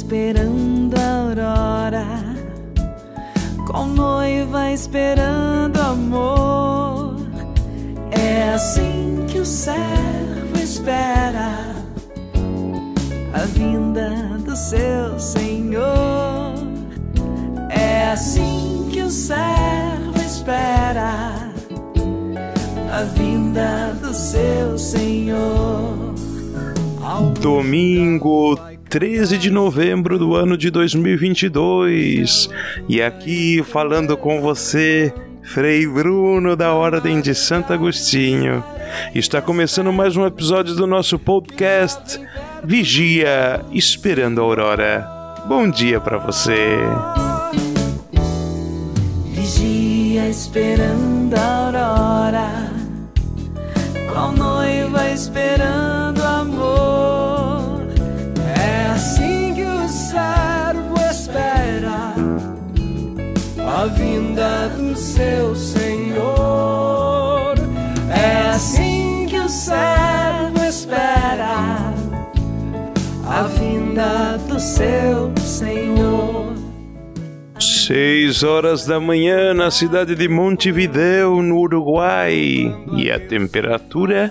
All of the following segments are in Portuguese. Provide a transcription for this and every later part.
esperando a aurora, com noiva esperando amor. É assim que o servo espera a vinda do seu Senhor. É assim que o servo espera a vinda do seu Senhor. Domingo 13 de novembro do ano de 2022. E aqui falando com você, Frei Bruno da Ordem de Santo Agostinho. Está começando mais um episódio do nosso podcast Vigia Esperando a Aurora. Bom dia para você. Vigia esperando a aurora, qual noiva esperando a vinda do seu Senhor. É assim que o servo espera a vinda do seu Senhor. 6 horas da manhã na cidade de Montevideo, no Uruguai. E a temperatura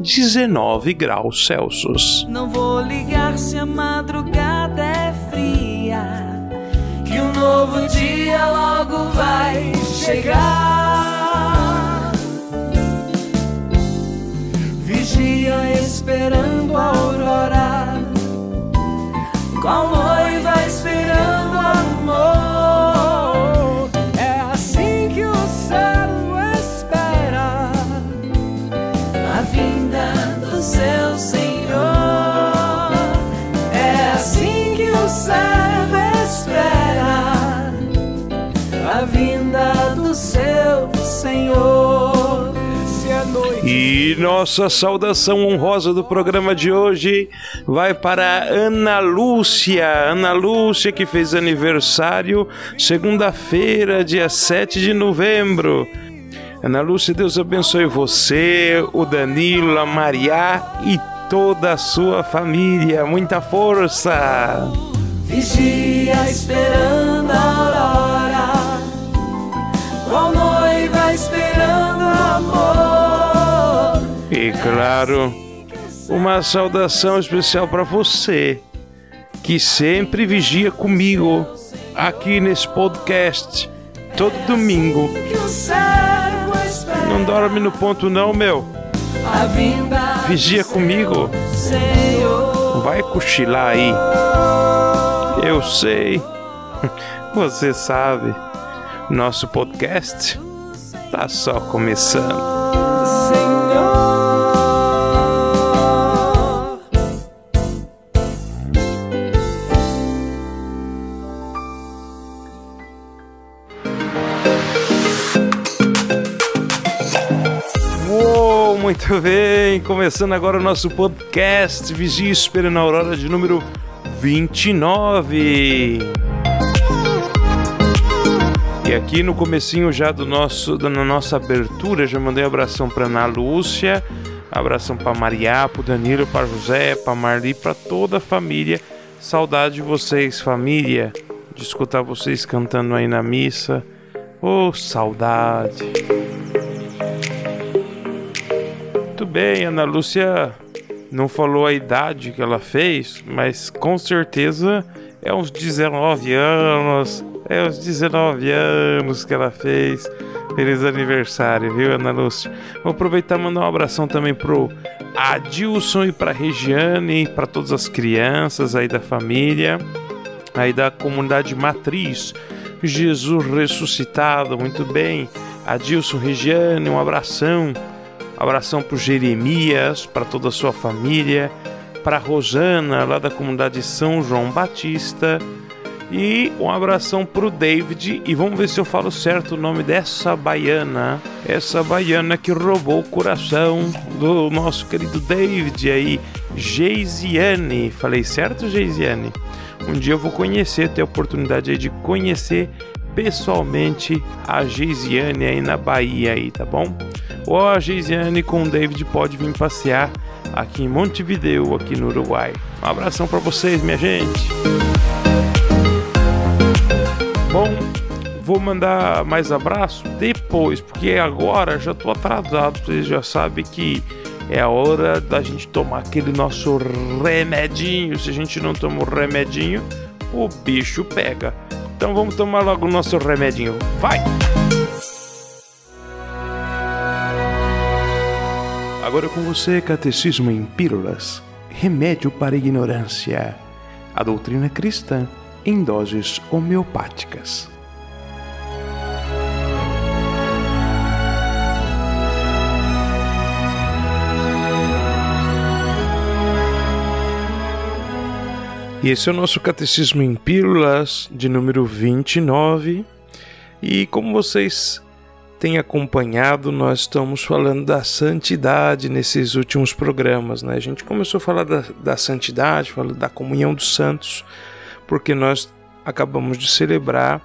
19 graus Celsius. Não vou ligar se a madrugada é fria, novo dia logo vai chegar. Vigia esperando a aurora, qual noiva esperando amor. É assim que o servo espera a vinda do seu. E nossa saudação honrosa do programa de hoje vai para Ana Lúcia. Ana Lúcia que fez aniversário segunda-feira, dia 7 de novembro. Ana Lúcia, Deus abençoe você, o Danilo, a Maria e toda a sua família. Muita força! vigia esperando a claro, uma saudação especial para você, que sempre vigia comigo aqui nesse podcast, todo domingo. Não dorme no ponto não, meu. Vigia comigo. Vai cochilar aí. Eu sei. Você sabe. Nosso podcast tá só começando. Muito bem! Começando agora o nosso podcast Vigia Esperando a Aurora de número 29. E aqui no comecinho já do nosso, da na nossa abertura, já mandei um abração para Ana Lúcia, abração para Maria, para Danilo, para José, para Marli, para toda a família. Saudade de vocês, família, de escutar vocês cantando aí na missa. Oh, saudade! Bem, Ana Lúcia não falou a idade que ela fez, mas com certeza é uns 19 anos. É uns 19 anos que ela fez. Feliz aniversário, viu, Ana Lúcia? Vou aproveitar e mandar um abração também pro Adilson e pra Regiane, para todas as crianças aí da família, aí da comunidade matriz. Jesus ressuscitado, muito bem. Adilson, Regiane, um abração. Abração para Jeremias, para toda a sua família, para Rosana, lá da comunidade São João Batista. E um abração para o David. E vamos ver se eu falo certo o nome dessa baiana. Essa baiana que roubou o coração do nosso querido David aí, Geisiane. Falei certo, Geisiane? Um dia eu vou conhecer, ter a oportunidade aí de conhecer pessoalmente a Geisiane aí na Bahia aí, tá bom? Ou a Geisiane com o David pode vir passear aqui em Montevideo, aqui no Uruguai. Um abração para vocês, minha gente. bom? Vou mandar mais abraço depois, porque agora já tô atrasado. Vocês já sabem que é a hora da gente tomar aquele nosso remedinho. Se a gente não toma o remedinho, o bicho pega. Então vamos tomar logo o nosso remedinho. Vai! Agora com você, Catecismo em Pílulas Remédio para a Ignorância. A doutrina cristã em doses homeopáticas. E esse é o nosso Catecismo em Pílulas, de número 29. E como vocês têm acompanhado, nós estamos falando da santidade nesses últimos programas. Né? A gente começou a falar da, da santidade, falando da comunhão dos santos, porque nós acabamos de celebrar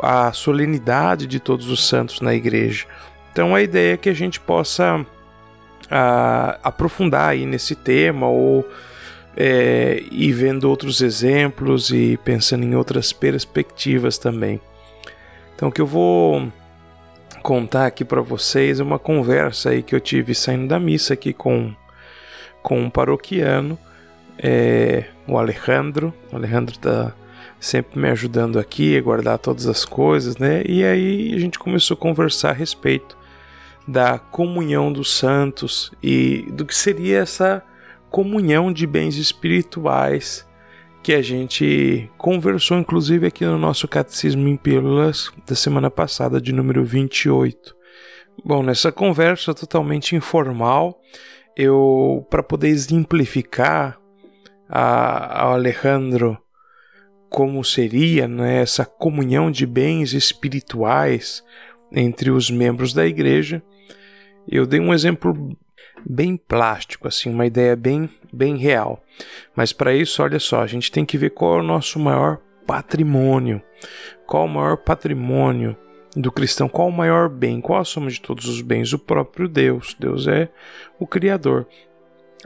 a solenidade de todos os santos na igreja. Então a ideia é que a gente possa a, aprofundar aí nesse tema ou é, e vendo outros exemplos e pensando em outras perspectivas também. Então, o que eu vou contar aqui para vocês é uma conversa aí que eu tive saindo da missa aqui com, com um paroquiano, é, o Alejandro. O Alejandro está sempre me ajudando aqui a guardar todas as coisas, né? E aí a gente começou a conversar a respeito da comunhão dos santos e do que seria essa comunhão de bens espirituais que a gente conversou inclusive aqui no nosso Catecismo em Pílulas da semana passada, de número 28. Bom, nessa conversa totalmente informal, eu para poder exemplificar a, a Alejandro como seria né, essa comunhão de bens espirituais entre os membros da igreja, eu dei um exemplo bem plástico, assim, uma ideia bem, bem real. Mas para isso, olha só, a gente tem que ver qual é o nosso maior patrimônio. Qual o maior patrimônio do cristão? Qual o maior bem? Qual a soma de todos os bens? O próprio Deus. Deus é o Criador.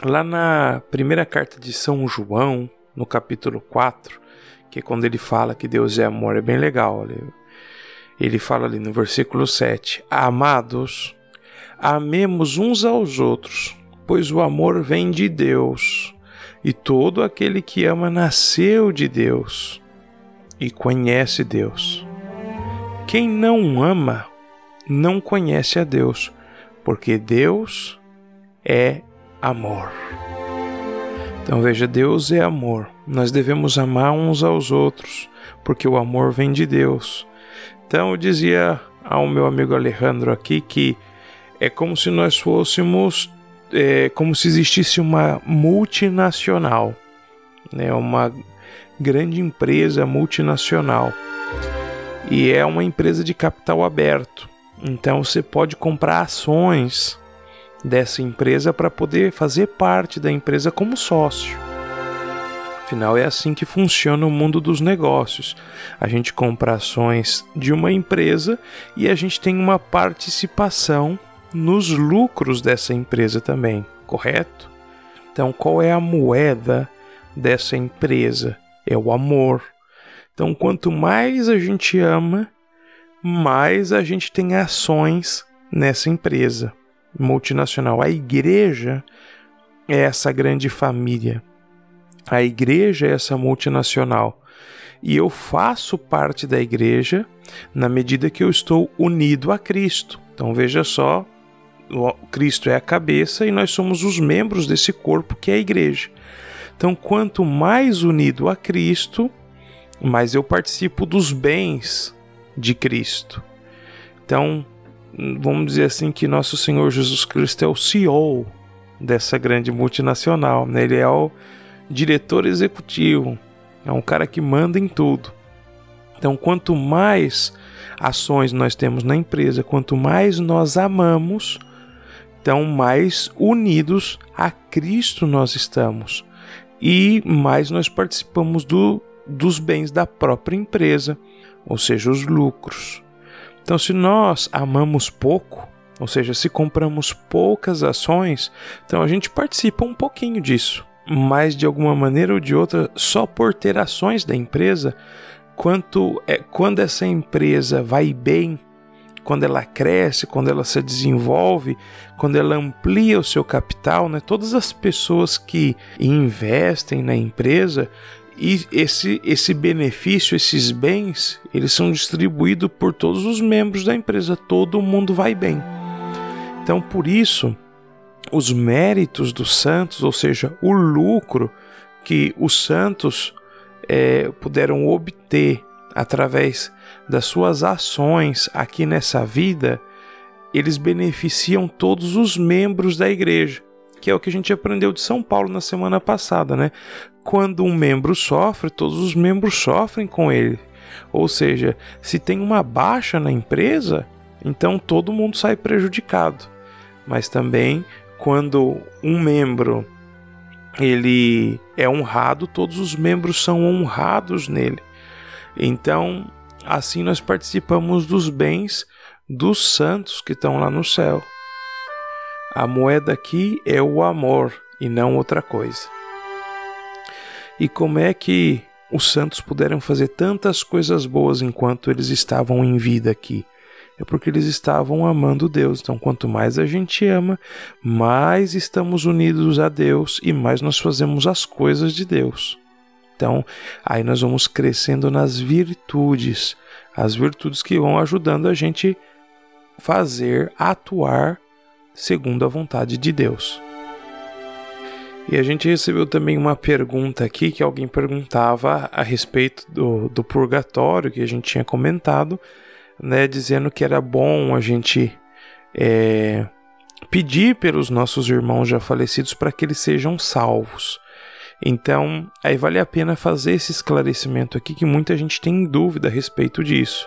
Lá na primeira carta de São João, no capítulo 4, que é quando ele fala que Deus é amor, é bem legal. Ele, fala ali no versículo 7: Amados, Amemos uns aos outros, pois o amor vem de Deus, e todo aquele que ama nasceu de Deus e conhece Deus. Quem não ama não conhece a Deus, porque Deus é amor. Então veja, Deus é amor. Nós devemos amar uns aos outros, porque o amor vem de Deus. Então eu dizia ao meu amigo Alejandro aqui que é como se nós fôssemos, é, como se existisse uma multinacional, né, uma grande empresa multinacional. E é uma empresa de capital aberto. Então você pode comprar ações dessa empresa para poder fazer parte da empresa como sócio. Afinal, é assim que funciona o mundo dos negócios. A gente compra ações de uma empresa e a gente tem uma participação nos lucros dessa empresa também, correto? Então, qual é a moeda dessa empresa? É o amor. Então, quanto mais a gente ama, mais a gente tem ações nessa empresa multinacional. A igreja é essa grande família. A igreja é essa multinacional. E eu faço parte da igreja na medida que eu estou unido a Cristo. Então veja só Cristo é a cabeça e nós somos os membros desse corpo que é a igreja. Então, quanto mais unido a Cristo, mais eu participo dos bens de Cristo. Então, vamos dizer assim que nosso Senhor Jesus Cristo é o CEO dessa grande multinacional, né? ele é o diretor executivo, é um cara que manda em tudo. Então, quanto mais ações nós temos na empresa, quanto mais nós amamos, então mais unidos a Cristo nós estamos e mais nós participamos do, dos bens da própria empresa, ou seja, os lucros. Então, se nós amamos pouco, ou seja, se compramos poucas ações, então a gente participa um pouquinho disso, mas de alguma maneira ou de outra, só por ter ações da empresa, quanto é quando essa empresa vai bem, quando ela cresce, quando ela se desenvolve, quando ela amplia o seu capital, né? Todas as pessoas que investem na empresa e esse, esse benefício, esses bens, eles são distribuídos por todos os membros da empresa, todo mundo vai bem. Então, por isso, os méritos dos santos, ou seja, o lucro que os santos é, puderam obter através das suas ações aqui nessa vida, eles beneficiam todos os membros da igreja, que é o que a gente aprendeu de São Paulo na semana passada, né? Quando um membro sofre, todos os membros sofrem com ele. Ou seja, se tem uma baixa na empresa, então todo mundo sai prejudicado. Mas também quando um membro ele é honrado, todos os membros são honrados nele. Então, assim nós participamos dos bens dos santos que estão lá no céu. A moeda aqui é o amor e não outra coisa. E como é que os santos puderam fazer tantas coisas boas enquanto eles estavam em vida aqui? é porque eles estavam amando Deus. Então, quanto mais a gente ama, mais estamos unidos a Deus e mais nós fazemos as coisas de Deus. Então, aí nós vamos crescendo nas virtudes, as virtudes que vão ajudando a gente fazer, atuar segundo a vontade de Deus. E a gente recebeu também uma pergunta aqui que alguém perguntava a respeito do, do purgatório que a gente tinha comentado né, dizendo que era bom a gente é, pedir pelos nossos irmãos já falecidos para que eles sejam salvos. Então, aí vale a pena fazer esse esclarecimento aqui que muita gente tem dúvida a respeito disso.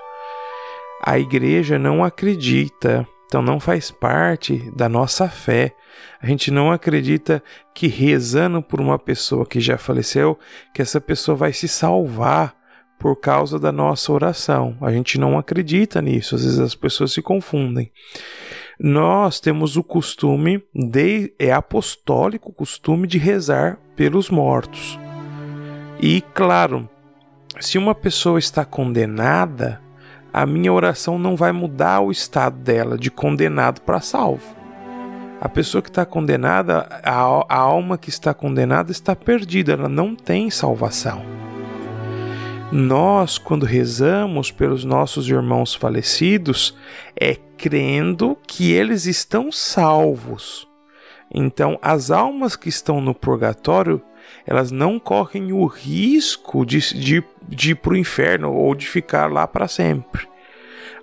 A igreja não acredita, então não faz parte da nossa fé. A gente não acredita que rezando por uma pessoa que já faleceu, que essa pessoa vai se salvar por causa da nossa oração. A gente não acredita nisso, às vezes as pessoas se confundem. Nós temos o costume de é apostólico o costume de rezar pelos mortos. E claro, se uma pessoa está condenada, a minha oração não vai mudar o estado dela de condenado para salvo. A pessoa que está condenada, a, a alma que está condenada está perdida, ela não tem salvação. Nós, quando rezamos pelos nossos irmãos falecidos, é crendo que eles estão salvos. Então, as almas que estão no purgatório, elas não correm o risco de, de, de ir para o inferno ou de ficar lá para sempre.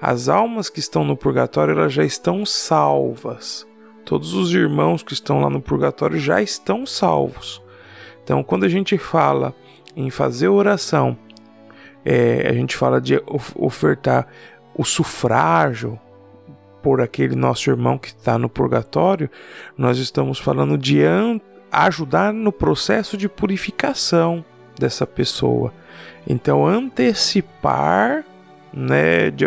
As almas que estão no purgatório, elas já estão salvas. Todos os irmãos que estão lá no purgatório já estão salvos. Então, quando a gente fala em fazer oração é, a gente fala de ofertar o sufrágio por aquele nosso irmão que está no purgatório, nós estamos falando de ajudar no processo de purificação dessa pessoa. Então, antecipar, né? De,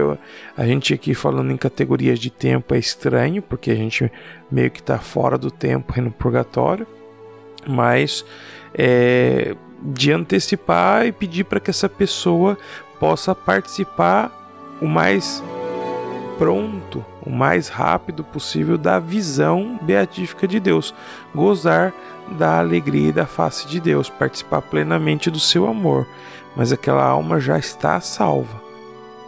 a gente aqui falando em categorias de tempo é estranho, porque a gente meio que está fora do tempo no purgatório, mas é, de antecipar e pedir para que essa pessoa possa participar o mais pronto, o mais rápido possível da visão beatífica de Deus, gozar da alegria e da face de Deus, participar plenamente do seu amor. Mas aquela alma já está salva.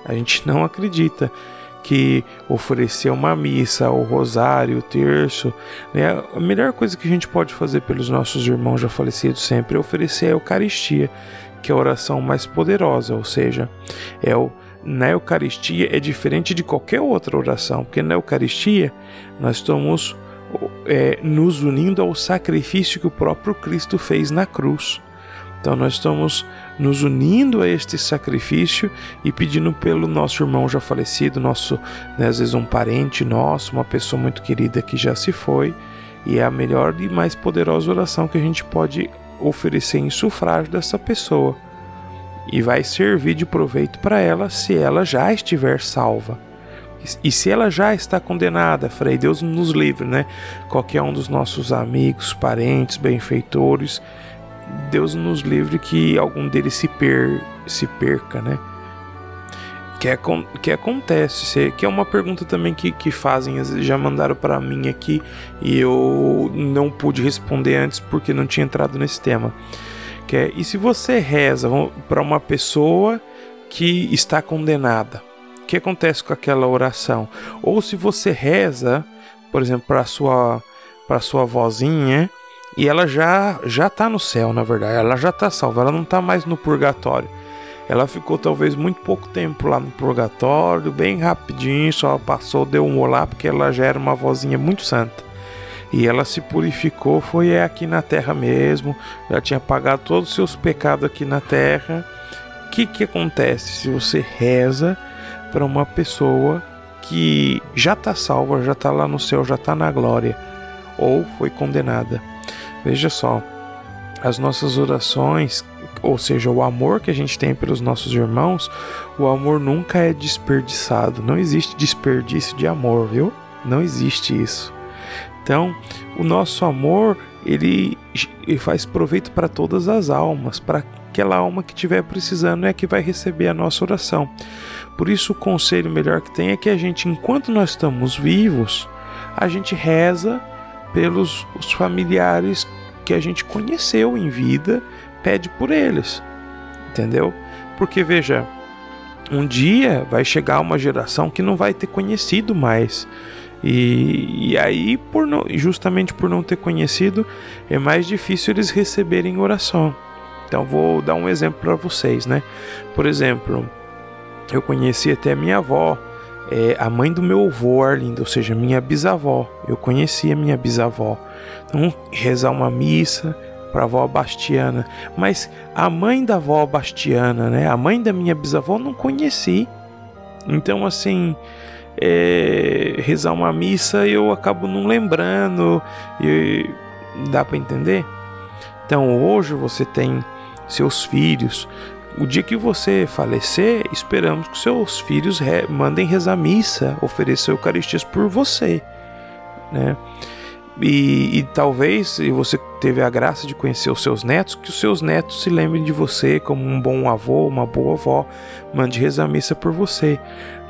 A gente não acredita que oferecer uma missa, o rosário, o terço, né? A melhor coisa que a gente pode fazer pelos nossos irmãos já falecidos sempre é oferecer a Eucaristia, que é a oração mais poderosa, ou seja, é o na Eucaristia é diferente de qualquer outra oração, porque na Eucaristia nós estamos é, nos unindo ao sacrifício que o próprio Cristo fez na cruz. Então nós estamos nos unindo a este sacrifício e pedindo pelo nosso irmão já falecido, nosso, né, às vezes um parente nosso, uma pessoa muito querida que já se foi, e é a melhor e mais poderosa oração que a gente pode oferecer em sufrágio dessa pessoa. E vai servir de proveito para ela se ela já estiver salva. E se ela já está condenada, Frei, Deus nos livre, né? Qualquer um dos nossos amigos, parentes, benfeitores Deus nos livre que algum deles se, per, se perca, né? Que, é, que acontece, que é uma pergunta também que, que fazem, já mandaram para mim aqui e eu não pude responder antes porque não tinha entrado nesse tema. Que é, e se você reza para uma pessoa que está condenada, o que acontece com aquela oração? Ou se você reza, por exemplo, para sua para sua vozinha e ela já já tá no céu, na verdade, ela já está salva, ela não está mais no purgatório ela ficou talvez muito pouco tempo lá no purgatório, bem rapidinho, só passou, deu um olá, porque ela já era uma vozinha muito santa. E ela se purificou, foi aqui na terra mesmo, já tinha pagado todos os seus pecados aqui na terra. O que, que acontece se você reza para uma pessoa que já está salva, já está lá no céu, já está na glória, ou foi condenada? Veja só, as nossas orações ou seja, o amor que a gente tem pelos nossos irmãos, o amor nunca é desperdiçado. Não existe desperdício de amor, viu? Não existe isso. Então, o nosso amor, ele, ele faz proveito para todas as almas, para aquela alma que estiver precisando é que vai receber a nossa oração. Por isso, o conselho melhor que tem é que a gente, enquanto nós estamos vivos, a gente reza pelos os familiares que a gente conheceu em vida pede por eles, entendeu? Porque veja, um dia vai chegar uma geração que não vai ter conhecido mais. E, e aí, por não, justamente por não ter conhecido, é mais difícil eles receberem oração. Então, vou dar um exemplo para vocês, né? Por exemplo, eu conheci até minha avó, é, a mãe do meu avô Arlindo, ou seja, minha bisavó. Eu conhecia minha bisavó. Então, rezar uma missa, para a avó Bastiana, mas a mãe da avó Bastiana, né, a mãe da minha bisavó, não conheci. Então, assim, é, rezar uma missa eu acabo não lembrando, e dá para entender? Então, hoje você tem seus filhos. O dia que você falecer, esperamos que seus filhos re mandem rezar missa, oferecer Eucaristias por você, né? E, e, talvez, se você teve a graça de conhecer os seus netos, que os seus netos se lembrem de você como um bom avô, uma boa avó, mande rezar missa por você.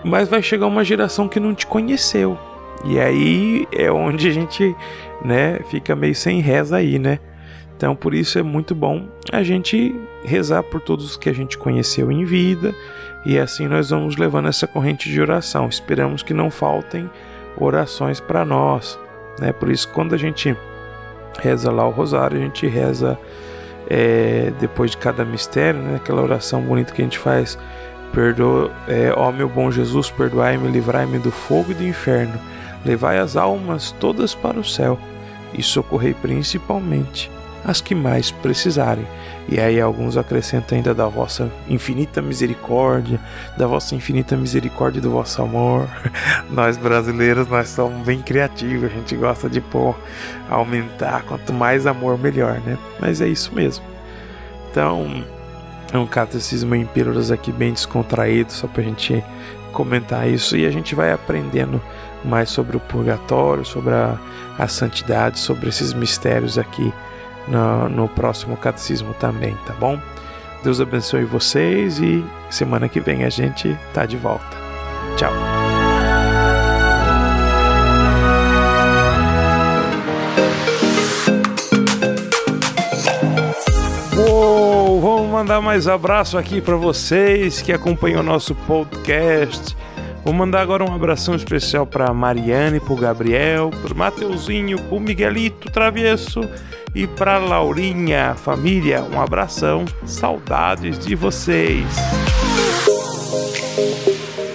Mas vai chegar uma geração que não te conheceu. E aí é onde a gente, né, fica meio sem reza aí, né? Então por isso é muito bom a gente rezar por todos os que a gente conheceu em vida. E assim nós vamos levando essa corrente de oração. Esperamos que não faltem orações para nós né? Por isso, quando a gente reza lá o rosário, a gente reza é, depois de cada mistério, né? aquela oração bonita que a gente faz. Perdoa, é, ó meu bom Jesus, perdoai-me, livrai-me do fogo e do inferno, levai as almas todas para o céu e socorrei principalmente as que mais precisarem. E aí alguns acrescentam ainda da vossa infinita misericórdia, da vossa infinita misericórdia e do vosso amor. nós brasileiros, nós somos bem criativos, a gente gosta de pôr, aumentar, quanto mais amor melhor, né? Mas é isso mesmo. Então, é um catecismo em pílulas aqui bem descontraído, só pra gente comentar isso e a gente vai aprendendo mais sobre o purgatório, sobre a, a santidade, sobre esses mistérios aqui no, no próximo catecismo também, tá bom? Deus abençoe vocês e semana que vem a gente tá de volta. Tchau. Uou, vamos mandar mais abraço aqui para vocês que acompanham o nosso podcast. Vou mandar agora um abração especial para Mariane, para Gabriel, para Mateuzinho, para Miguelito Traviesso e para Laurinha, família, um abração, saudades de vocês.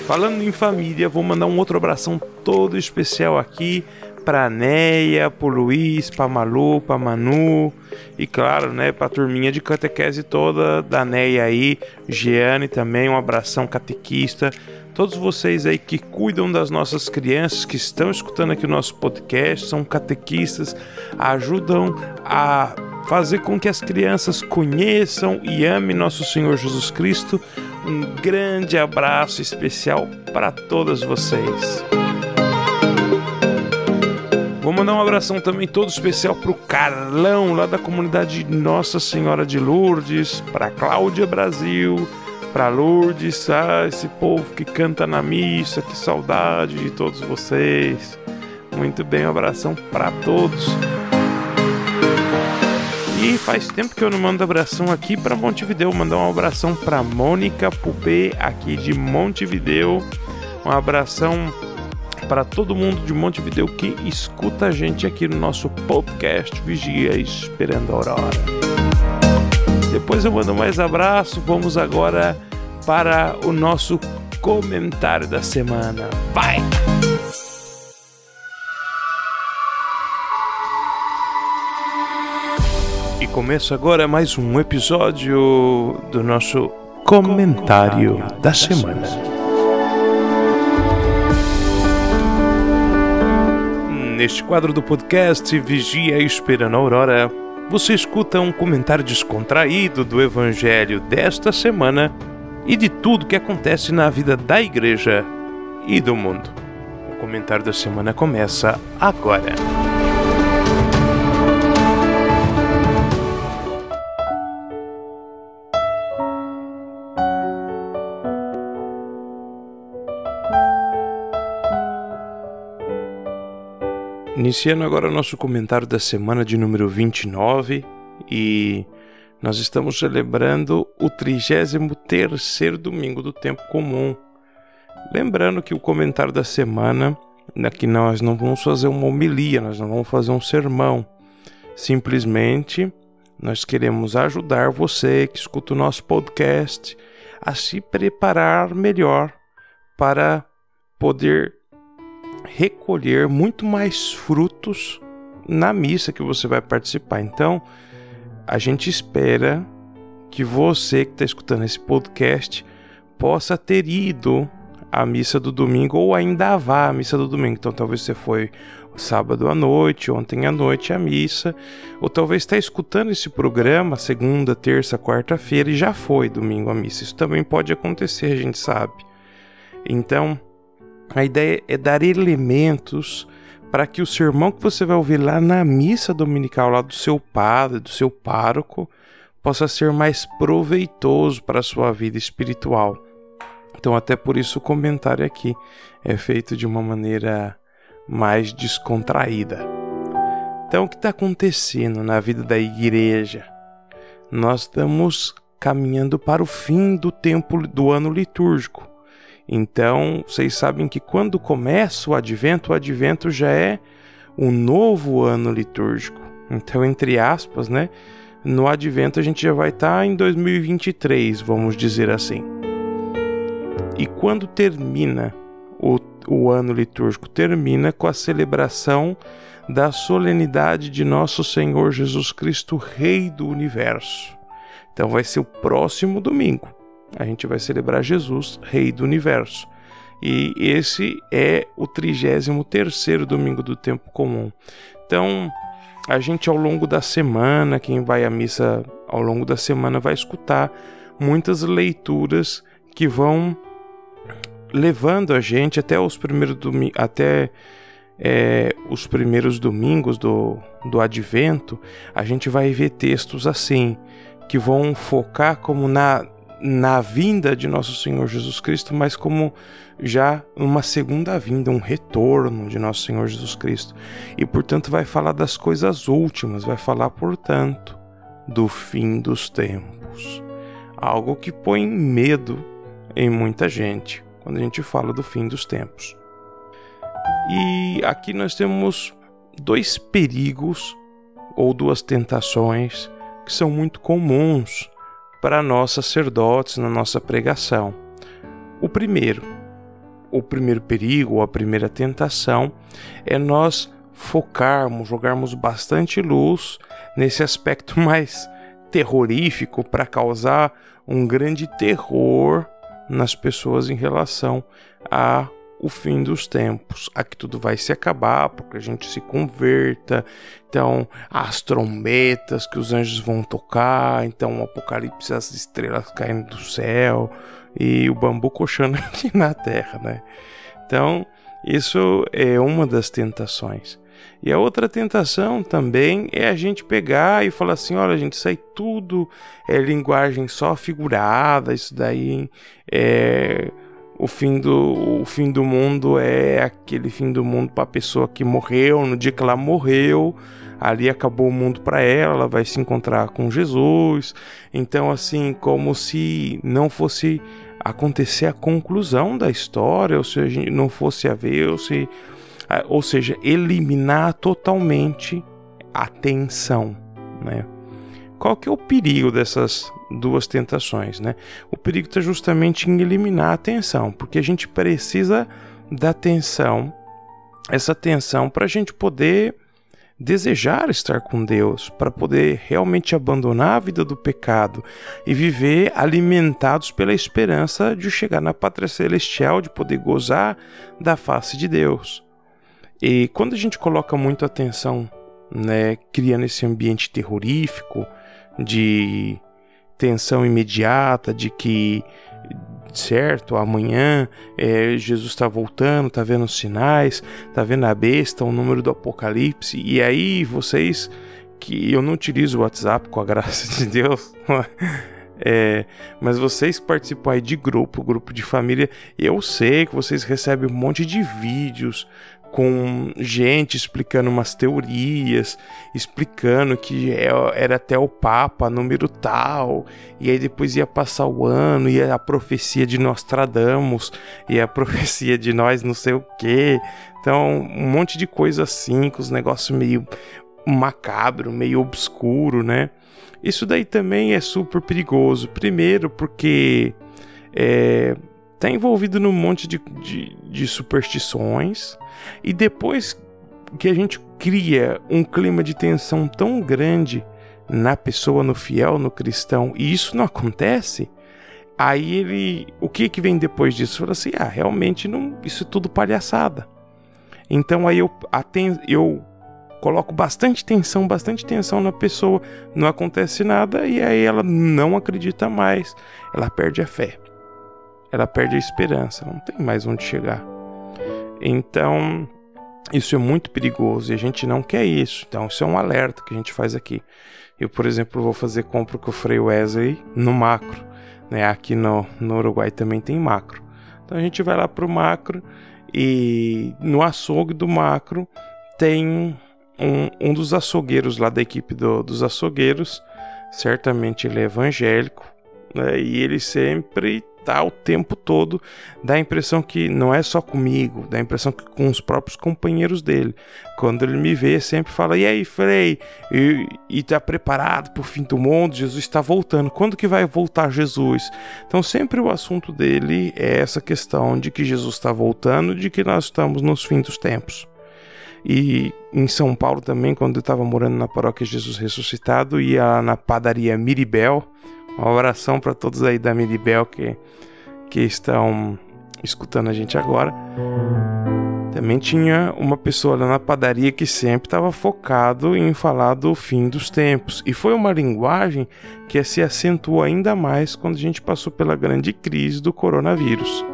Falando em família, vou mandar um outro abração todo especial aqui para Neia, para Luiz, para Malu, para Manu e claro, né, para a turminha de catequese toda da Neia aí, Giane também, um abração catequista todos vocês aí que cuidam das nossas crianças, que estão escutando aqui o nosso podcast, são catequistas, ajudam a fazer com que as crianças conheçam e amem nosso Senhor Jesus Cristo. Um grande abraço especial para todas vocês. Vou mandar um abração também todo especial pro Carlão, lá da comunidade Nossa Senhora de Lourdes, pra Cláudia Brasil, pra Lourdes, ah, esse povo que canta na missa, que saudade de todos vocês. Muito bem, um abração para todos. E faz tempo que eu não mando abração aqui para Montevideo. Mandar um abração para Mônica Pupê, aqui de Montevideo. Um abração para todo mundo de Montevideo que escuta a gente aqui no nosso podcast Vigia Esperando a Aurora. Depois eu mando mais abraço. Vamos agora para o nosso comentário da semana. Vai! E começa agora mais um episódio do nosso comentário da semana. Neste quadro do podcast Vigia Esperando a Aurora, você escuta um comentário descontraído do Evangelho desta semana e de tudo que acontece na vida da igreja e do mundo. O comentário da semana começa agora. Iniciando agora o nosso comentário da semana de número 29 e nós estamos celebrando o 33 domingo do tempo comum. Lembrando que o comentário da semana, aqui nós não vamos fazer uma homilia, nós não vamos fazer um sermão. Simplesmente nós queremos ajudar você que escuta o nosso podcast a se preparar melhor para poder recolher muito mais frutos na missa que você vai participar. Então, a gente espera que você que está escutando esse podcast possa ter ido à missa do domingo ou ainda vá à missa do domingo. Então, talvez você foi sábado à noite, ontem à noite à missa, ou talvez está escutando esse programa segunda, terça, quarta-feira e já foi domingo à missa. Isso também pode acontecer, a gente sabe. Então, a ideia é dar elementos para que o sermão que você vai ouvir lá na missa dominical, lá do seu padre, do seu pároco, possa ser mais proveitoso para a sua vida espiritual. Então, até por isso, o comentário aqui é feito de uma maneira mais descontraída. Então, o que está acontecendo na vida da igreja? Nós estamos caminhando para o fim do tempo do ano litúrgico. Então, vocês sabem que quando começa o advento, o advento já é um novo ano litúrgico. Então, entre aspas, né? No advento a gente já vai estar tá em 2023, vamos dizer assim. E quando termina o, o ano litúrgico? Termina com a celebração da solenidade de Nosso Senhor Jesus Cristo, Rei do Universo. Então vai ser o próximo domingo a gente vai celebrar Jesus, Rei do Universo. E esse é o 33 domingo do tempo comum. Então, a gente ao longo da semana, quem vai à missa ao longo da semana vai escutar muitas leituras que vão levando a gente até os primeiros domingos, até é, os primeiros domingos do, do Advento, a gente vai ver textos assim que vão focar como na na vinda de nosso Senhor Jesus Cristo, mas como já uma segunda vinda, um retorno de nosso Senhor Jesus Cristo. E portanto vai falar das coisas últimas, vai falar, portanto, do fim dos tempos. Algo que põe medo em muita gente quando a gente fala do fim dos tempos. E aqui nós temos dois perigos ou duas tentações que são muito comuns para nós sacerdotes na nossa pregação. O primeiro, o primeiro perigo, ou a primeira tentação é nós focarmos, jogarmos bastante luz nesse aspecto mais terrorífico para causar um grande terror nas pessoas em relação a o fim dos tempos, a que tudo vai se acabar, porque a gente se converta. Então, as trombetas que os anjos vão tocar, então o apocalipse, as estrelas caindo do céu e o bambu coxando aqui na terra, né? Então, isso é uma das tentações. E a outra tentação também é a gente pegar e falar assim: olha, gente, isso aí tudo é linguagem só figurada, isso daí é. O fim, do, o fim do mundo é aquele fim do mundo para a pessoa que morreu, no dia que ela morreu, ali acabou o mundo para ela, ela vai se encontrar com Jesus. Então, assim, como se não fosse acontecer a conclusão da história, ou seja, não fosse haver, ou se ou seja, eliminar totalmente a tensão, né? Qual que é o perigo dessas duas tentações, né? O perigo está justamente em eliminar a tensão, porque a gente precisa da tensão, essa tensão para a gente poder desejar estar com Deus, para poder realmente abandonar a vida do pecado e viver alimentados pela esperança de chegar na pátria celestial, de poder gozar da face de Deus. E quando a gente coloca muito atenção, né, criando esse ambiente terrorífico de tensão imediata, de que certo, amanhã é, Jesus está voltando, está vendo os sinais, está vendo a besta, o número do Apocalipse, e aí vocês que eu não utilizo o WhatsApp com a graça de Deus, é, mas vocês que participam aí de grupo, grupo de família, eu sei que vocês recebem um monte de vídeos com gente explicando umas teorias, explicando que é, era até o Papa número tal, e aí depois ia passar o ano, e a profecia de Nostradamus, e a profecia de nós não sei o que. Então, um monte de coisa assim, com os negócios meio macabro, meio obscuro, né? Isso daí também é super perigoso. Primeiro, porque é, tá envolvido num monte de, de, de superstições e depois que a gente cria um clima de tensão tão grande na pessoa, no fiel, no cristão, e isso não acontece, aí ele, o que que vem depois disso? Fala assim, ah, realmente não, isso é tudo palhaçada. Então aí eu, aten, eu coloco bastante tensão, bastante tensão na pessoa, não acontece nada e aí ela não acredita mais, ela perde a fé, ela perde a esperança, não tem mais onde chegar. Então, isso é muito perigoso e a gente não quer isso. Então, isso é um alerta que a gente faz aqui. Eu, por exemplo, vou fazer compra com o Frei Wesley no macro. Né? Aqui no, no Uruguai também tem macro. Então a gente vai lá pro macro e no açougue do macro tem um, um dos açougueiros lá da equipe do, dos açougueiros. Certamente ele é evangélico né? e ele sempre tá o tempo todo, dá a impressão que não é só comigo, dá a impressão que com os próprios companheiros dele. Quando ele me vê, sempre fala: "E aí, Frei? E, e tá preparado para o fim do mundo? Jesus está voltando. Quando que vai voltar Jesus?" Então, sempre o assunto dele é essa questão de que Jesus está voltando, de que nós estamos nos fins dos tempos. E em São Paulo também, quando eu estava morando na paróquia Jesus Ressuscitado, ia na padaria Miribel, uma oração para todos aí da Miribel que, que estão escutando a gente agora. Também tinha uma pessoa lá na padaria que sempre estava focado em falar do fim dos tempos. E foi uma linguagem que se acentuou ainda mais quando a gente passou pela grande crise do coronavírus.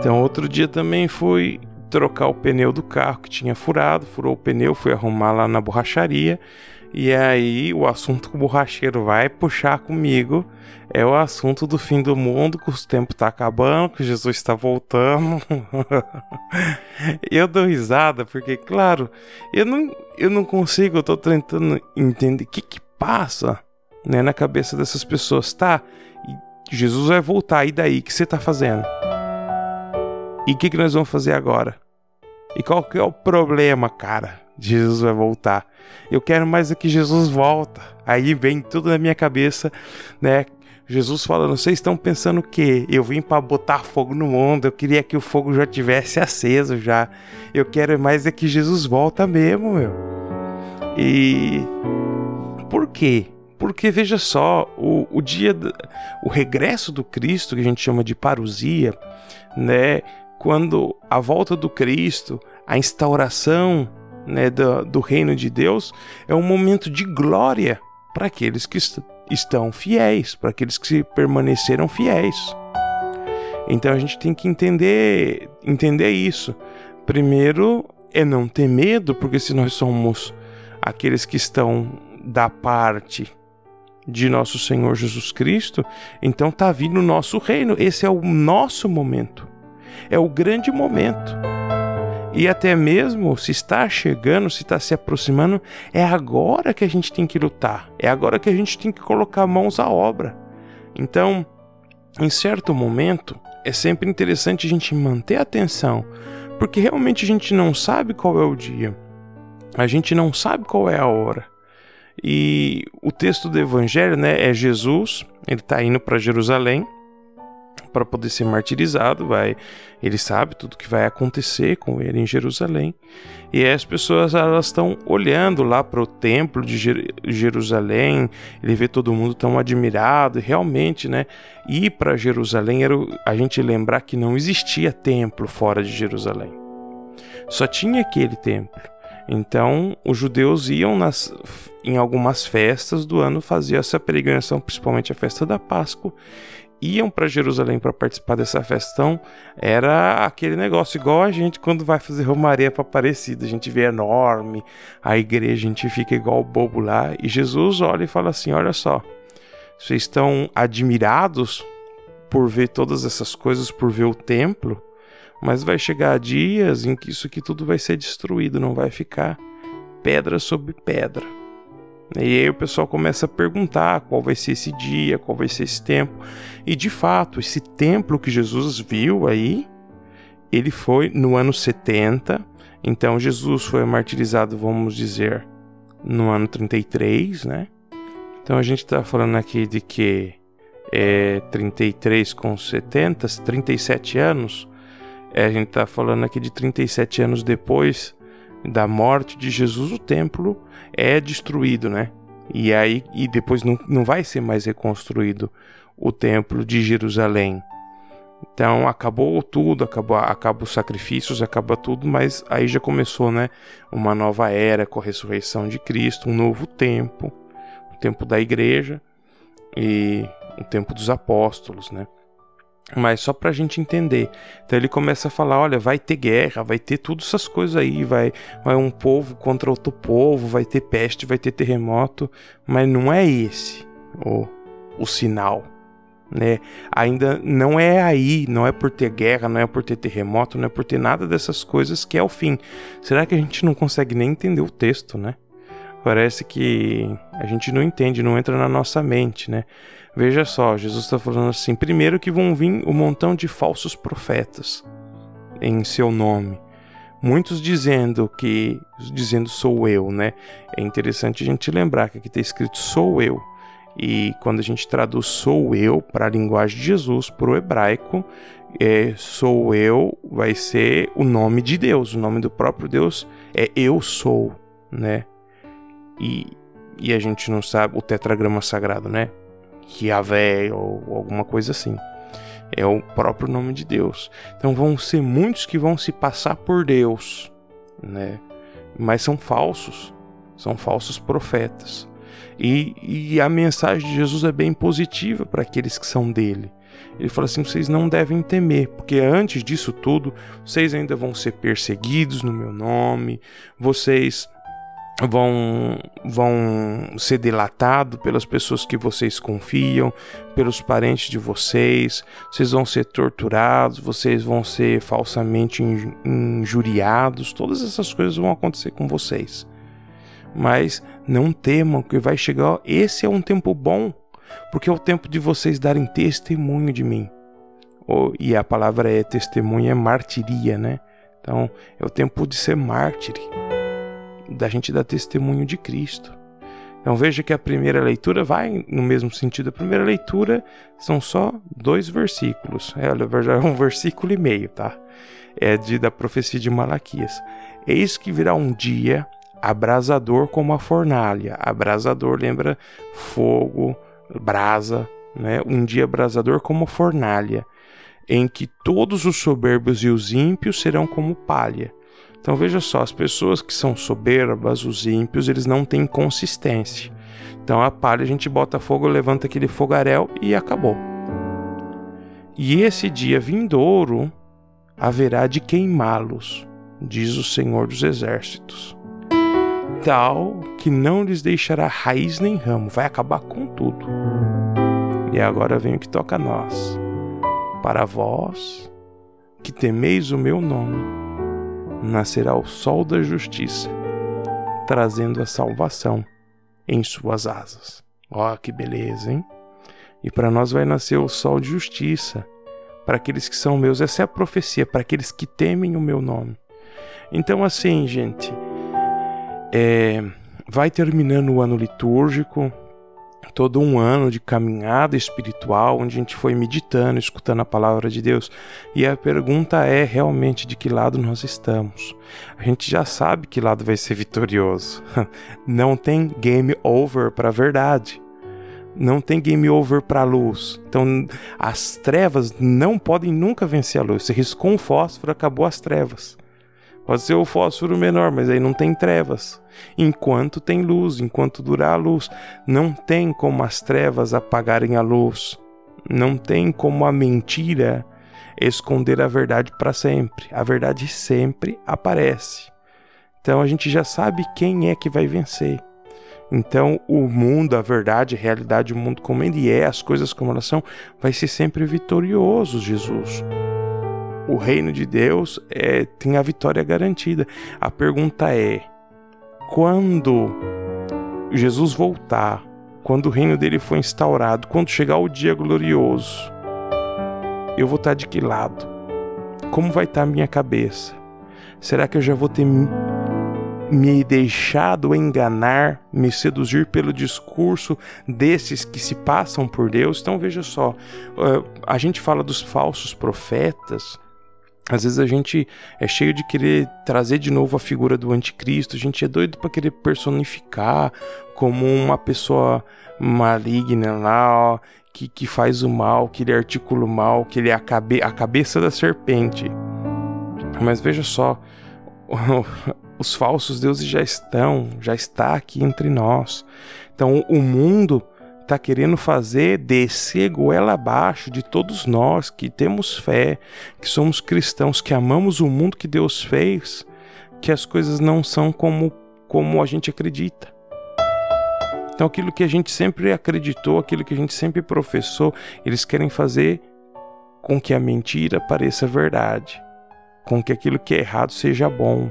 Então, outro dia também fui trocar o pneu do carro que tinha furado, furou o pneu, fui arrumar lá na borracharia e aí o assunto que o borracheiro vai puxar comigo é o assunto do fim do mundo, que o tempo está acabando, que Jesus está voltando. eu dou risada porque, claro, eu não, eu não consigo, eu tô tentando entender o que que passa né, na cabeça dessas pessoas. Tá, Jesus vai voltar, e daí? O que você está fazendo? E o que, que nós vamos fazer agora? E qual que é o problema, cara? Jesus vai voltar. Eu quero mais é que Jesus volta. Aí vem tudo na minha cabeça, né? Jesus falando, vocês estão pensando o quê? Eu vim para botar fogo no mundo, eu queria que o fogo já tivesse aceso já. Eu quero mais é que Jesus volta mesmo, meu. E por quê? Porque veja só, o, o dia, o regresso do Cristo, que a gente chama de parousia, né? Quando a volta do Cristo, a instauração né, do, do reino de Deus é um momento de glória para aqueles que est estão fiéis, para aqueles que permaneceram fiéis. Então a gente tem que entender, entender isso, Primeiro é não ter medo, porque se nós somos aqueles que estão da parte de nosso Senhor Jesus Cristo, então está vindo o nosso reino. Esse é o nosso momento. É o grande momento. E até mesmo se está chegando, se está se aproximando, é agora que a gente tem que lutar. É agora que a gente tem que colocar mãos à obra. Então, em certo momento, é sempre interessante a gente manter a atenção, porque realmente a gente não sabe qual é o dia. A gente não sabe qual é a hora. E o texto do evangelho, né, é Jesus, ele está indo para Jerusalém para poder ser martirizado, vai, ele sabe tudo que vai acontecer com ele em Jerusalém. E as pessoas elas estão olhando lá para o templo de Jerusalém, ele vê todo mundo tão admirado, e realmente, né, ir para Jerusalém era a gente lembrar que não existia templo fora de Jerusalém. Só tinha aquele templo. Então, os judeus iam nas, em algumas festas do ano fazer essa peregrinação, principalmente a festa da Páscoa, iam para Jerusalém para participar dessa festão, era aquele negócio igual a gente quando vai fazer romaria para Aparecida, a gente vê enorme a igreja, a gente fica igual bobo lá, e Jesus olha e fala assim: "Olha só, vocês estão admirados por ver todas essas coisas, por ver o templo, mas vai chegar dias em que isso aqui tudo vai ser destruído, não vai ficar pedra sobre pedra. E aí o pessoal começa a perguntar qual vai ser esse dia, qual vai ser esse tempo. E de fato, esse templo que Jesus viu aí, ele foi no ano 70. Então Jesus foi martirizado, vamos dizer, no ano 33, né? Então a gente está falando aqui de que é 33 com 70, 37 anos. É, a gente está falando aqui de 37 anos depois da morte de Jesus, o templo é destruído, né? E aí e depois não, não vai ser mais reconstruído o templo de Jerusalém. Então acabou tudo, acabou, acabou os sacrifícios, acaba tudo, mas aí já começou, né, uma nova era com a ressurreição de Cristo, um novo tempo, o tempo da igreja e o tempo dos apóstolos, né? Mas só para a gente entender. Então ele começa a falar: olha, vai ter guerra, vai ter todas essas coisas aí, vai, vai um povo contra outro povo, vai ter peste, vai ter terremoto, mas não é esse o, o sinal. Né? Ainda não é aí, não é por ter guerra, não é por ter terremoto, não é por ter nada dessas coisas que é o fim. Será que a gente não consegue nem entender o texto, né? Parece que a gente não entende, não entra na nossa mente, né? Veja só, Jesus está falando assim: primeiro que vão vir um montão de falsos profetas em seu nome. Muitos dizendo que, dizendo sou eu, né? É interessante a gente lembrar que aqui está escrito sou eu. E quando a gente traduz sou eu para a linguagem de Jesus, para o hebraico, é, sou eu vai ser o nome de Deus, o nome do próprio Deus é eu sou, né? E, e a gente não sabe o tetragrama sagrado, né? Yahvé ou alguma coisa assim. É o próprio nome de Deus. Então vão ser muitos que vão se passar por Deus, né? Mas são falsos, são falsos profetas. E, e a mensagem de Jesus é bem positiva para aqueles que são dele. Ele fala assim: vocês não devem temer, porque antes disso tudo, vocês ainda vão ser perseguidos no meu nome, vocês vão, vão ser delatados pelas pessoas que vocês confiam, pelos parentes de vocês, vocês vão ser torturados, vocês vão ser falsamente injuriados, todas essas coisas vão acontecer com vocês. Mas não temam que vai chegar, esse é um tempo bom, porque é o tempo de vocês darem testemunho de mim. e a palavra é testemunha, é martiria, né? Então, é o tempo de ser mártir da gente dar testemunho de Cristo. Então veja que a primeira leitura vai no mesmo sentido. A primeira leitura são só dois versículos. É, é um versículo e meio, tá? É de, da profecia de Malaquias. Eis que virá um dia abrasador como a fornalha. Abrasador lembra fogo, brasa, né? Um dia abrasador como fornalha, em que todos os soberbos e os ímpios serão como palha então veja só, as pessoas que são soberbas, os ímpios, eles não têm consistência. Então a palha a gente bota fogo, levanta aquele fogaréu e acabou. E esse dia vindouro haverá de queimá-los. diz o Senhor dos Exércitos. Tal que não lhes deixará raiz nem ramo, vai acabar com tudo. E agora vem o que toca a nós. Para vós que temeis o meu nome, nascerá o sol da justiça, trazendo a salvação em suas asas. Ó, oh, que beleza, hein? E para nós vai nascer o sol de justiça, para aqueles que são meus. Essa é a profecia, para aqueles que temem o meu nome. Então, assim, gente, é, vai terminando o ano litúrgico, todo um ano de caminhada espiritual, onde a gente foi meditando, escutando a palavra de Deus. E a pergunta é realmente de que lado nós estamos. A gente já sabe que lado vai ser vitorioso. Não tem game over para a verdade. Não tem game over para a luz. Então, as trevas não podem nunca vencer a luz. Você riscou um fósforo, acabou as trevas. Pode ser o fósforo menor, mas aí não tem trevas. Enquanto tem luz, enquanto durar a luz, não tem como as trevas apagarem a luz. Não tem como a mentira esconder a verdade para sempre. A verdade sempre aparece. Então a gente já sabe quem é que vai vencer. Então, o mundo, a verdade, a realidade, o mundo como ele é, as coisas como elas são, vai ser sempre vitorioso, Jesus o reino de Deus é, tem a vitória garantida. A pergunta é: quando Jesus voltar, quando o reino dele for instaurado, quando chegar o dia glorioso, eu vou estar de que lado? Como vai estar a minha cabeça? Será que eu já vou ter me deixado enganar, me seduzir pelo discurso desses que se passam por Deus? Então veja só, a gente fala dos falsos profetas, às vezes a gente é cheio de querer trazer de novo a figura do anticristo, a gente é doido para querer personificar como uma pessoa maligna lá, ó, que, que faz o mal, que ele articula o mal, que ele é a, cabe a cabeça da serpente. Mas veja só, os falsos deuses já estão, já está aqui entre nós. Então o mundo está querendo fazer descer goela abaixo de todos nós que temos fé, que somos cristãos, que amamos o mundo que Deus fez, que as coisas não são como, como a gente acredita. Então, aquilo que a gente sempre acreditou, aquilo que a gente sempre professou, eles querem fazer com que a mentira pareça verdade, com que aquilo que é errado seja bom,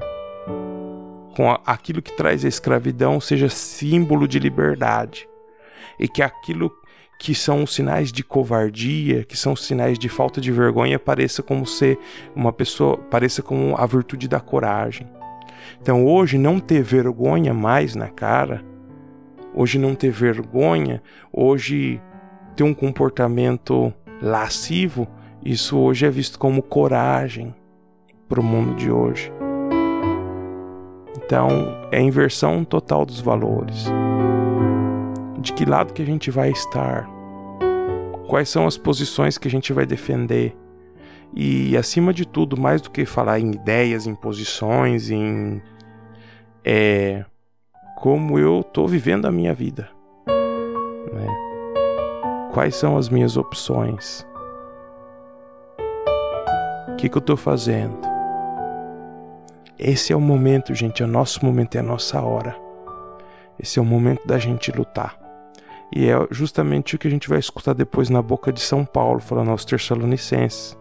com aquilo que traz a escravidão seja símbolo de liberdade e que aquilo que são sinais de covardia, que são sinais de falta de vergonha, pareça como ser uma pessoa, pareça como a virtude da coragem. Então hoje não ter vergonha mais na cara, hoje não ter vergonha, hoje ter um comportamento lascivo, isso hoje é visto como coragem para o mundo de hoje. Então é inversão total dos valores de que lado que a gente vai estar, quais são as posições que a gente vai defender. E acima de tudo, mais do que falar em ideias, em posições, em é, como eu estou vivendo a minha vida. Né? Quais são as minhas opções? O que, que eu estou fazendo? Esse é o momento, gente, é o nosso momento, é a nossa hora. Esse é o momento da gente lutar. E é justamente o que a gente vai escutar depois na boca de São Paulo, falando aos Tessalonicenses.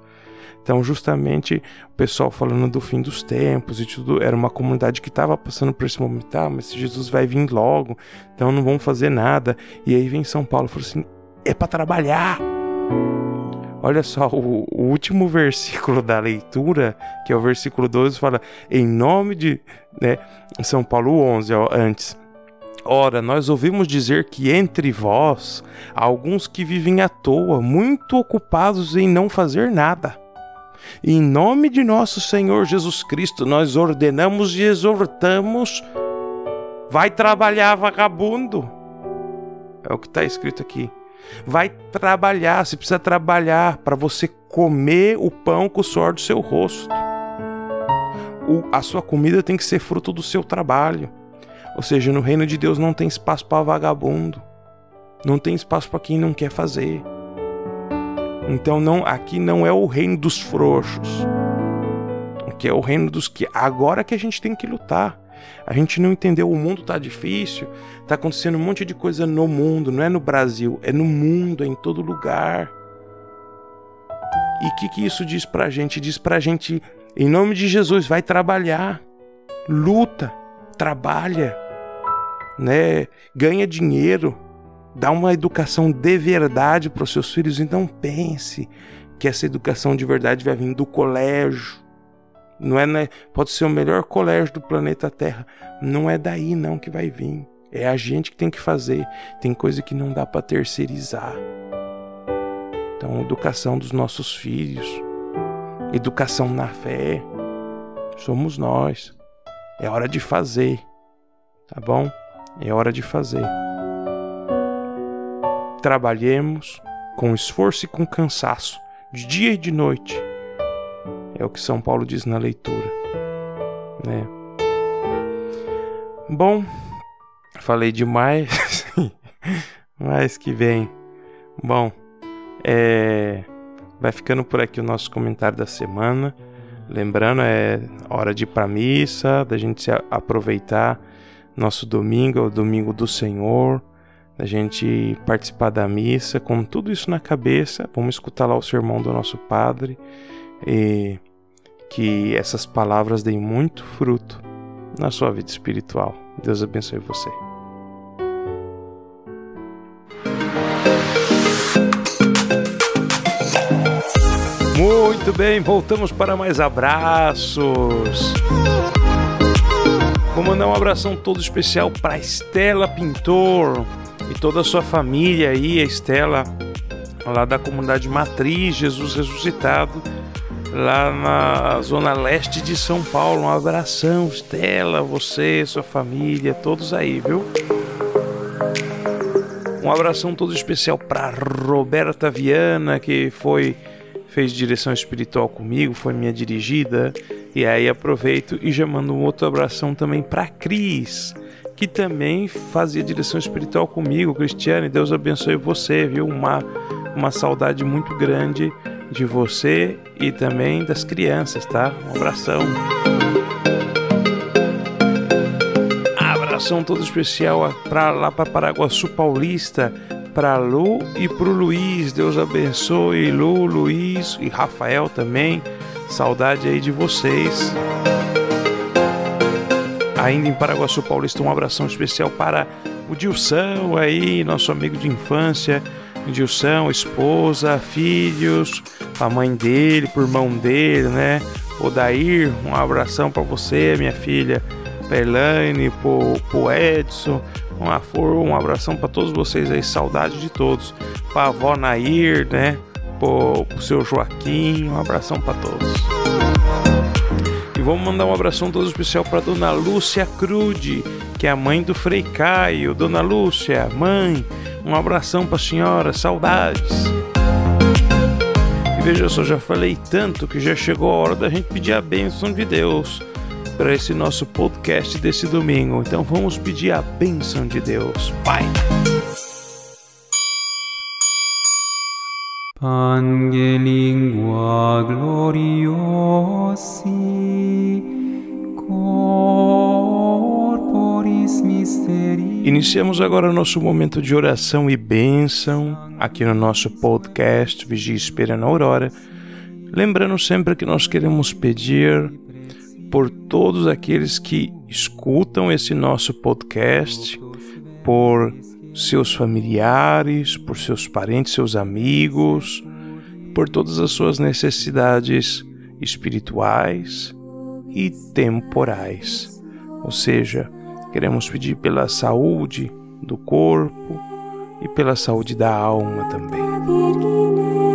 Então, justamente, o pessoal falando do fim dos tempos e tudo, era uma comunidade que estava passando por esse momento, ah, mas Jesus vai vir logo, então não vão fazer nada. E aí vem São Paulo e falou assim: é para trabalhar. Olha só, o, o, último versículo da leitura, que é o versículo 12, fala: em nome de. Né, São Paulo 11, ó, antes. Ora, nós ouvimos dizer que entre vós há alguns que vivem à toa, muito ocupados em não fazer nada. Em nome de nosso Senhor Jesus Cristo, nós ordenamos e exortamos: vai trabalhar, vagabundo. É o que está escrito aqui. Vai trabalhar, se precisa trabalhar para você comer o pão com o suor do seu rosto. O, a sua comida tem que ser fruto do seu trabalho. Ou seja, no reino de Deus não tem espaço para vagabundo. Não tem espaço para quem não quer fazer. Então não, aqui não é o reino dos frouxos. que é o reino dos que agora que a gente tem que lutar. A gente não entendeu, o mundo tá difícil, tá acontecendo um monte de coisa no mundo, não é no Brasil, é no mundo, é em todo lugar. E o que, que isso diz pra gente? Diz pra gente, em nome de Jesus, vai trabalhar, luta, trabalha, né? Ganha dinheiro, dá uma educação de verdade para os seus filhos e não pense que essa educação de verdade vai vir do colégio. Não é, né? Pode ser o melhor colégio do planeta Terra, não é daí não que vai vir. É a gente que tem que fazer. Tem coisa que não dá para terceirizar. Então, educação dos nossos filhos, educação na fé, somos nós. É hora de fazer, tá bom? É hora de fazer. Trabalhemos com esforço e com cansaço, de dia e de noite. É o que São Paulo diz na leitura, né? Bom, falei demais, mas que vem. Bom, é, vai ficando por aqui o nosso comentário da semana. Lembrando, é hora de ir para missa, da gente aproveitar nosso domingo, é o domingo do Senhor, da gente participar da missa com tudo isso na cabeça. Vamos escutar lá o sermão do nosso Padre e que essas palavras deem muito fruto na sua vida espiritual. Deus abençoe você. Muito bem, voltamos para mais abraços. Vou mandar um abração todo especial para Estela Pintor e toda a sua família aí, a Estela, lá da comunidade Matriz Jesus Ressuscitado, lá na zona leste de São Paulo. Um abração, Estela, você, sua família, todos aí, viu? Um abração todo especial para Roberta Viana, que foi fez direção espiritual comigo, foi minha dirigida. E aí aproveito e já mando um outro abração também para Cris, que também fazia direção espiritual comigo, Cristiane. Deus abençoe você, viu? Uma, uma saudade muito grande de você e também das crianças, tá? Um abração. Abração todo especial para lá para Paraguaçu Paulista para Lu e para o Luiz. Deus abençoe Lu, Luiz e Rafael também. Saudade aí de vocês. Ainda em Paraguaçu Paulista, um abração especial para o Dilson aí, nosso amigo de infância. Dilson, esposa, filhos, a mãe dele, por irmão dele, né? O Dair, um abração para você, minha filha. Pra Elaine, pro, pro Edson, um, for, um abração para todos vocês aí, saudade de todos. Pra avó Nair, né? Pro, pro seu Joaquim, um abração para todos. E vamos mandar um abração todo especial para dona Lúcia Crude, que é a mãe do Frei Caio. Dona Lúcia, mãe, um abração para a senhora, saudades. E veja só, já falei tanto que já chegou a hora da gente pedir a bênção de Deus para esse nosso podcast desse domingo. Então vamos pedir a bênção de Deus. Pai. Pangelingua gloriosi corporis misteri. Iniciamos agora o nosso momento de oração e bênção aqui no nosso podcast Vigia Espera na Aurora. Lembrando sempre que nós queremos pedir por todos aqueles que escutam esse nosso podcast, por seus familiares, por seus parentes, seus amigos, por todas as suas necessidades espirituais e temporais. Ou seja, queremos pedir pela saúde do corpo e pela saúde da alma também.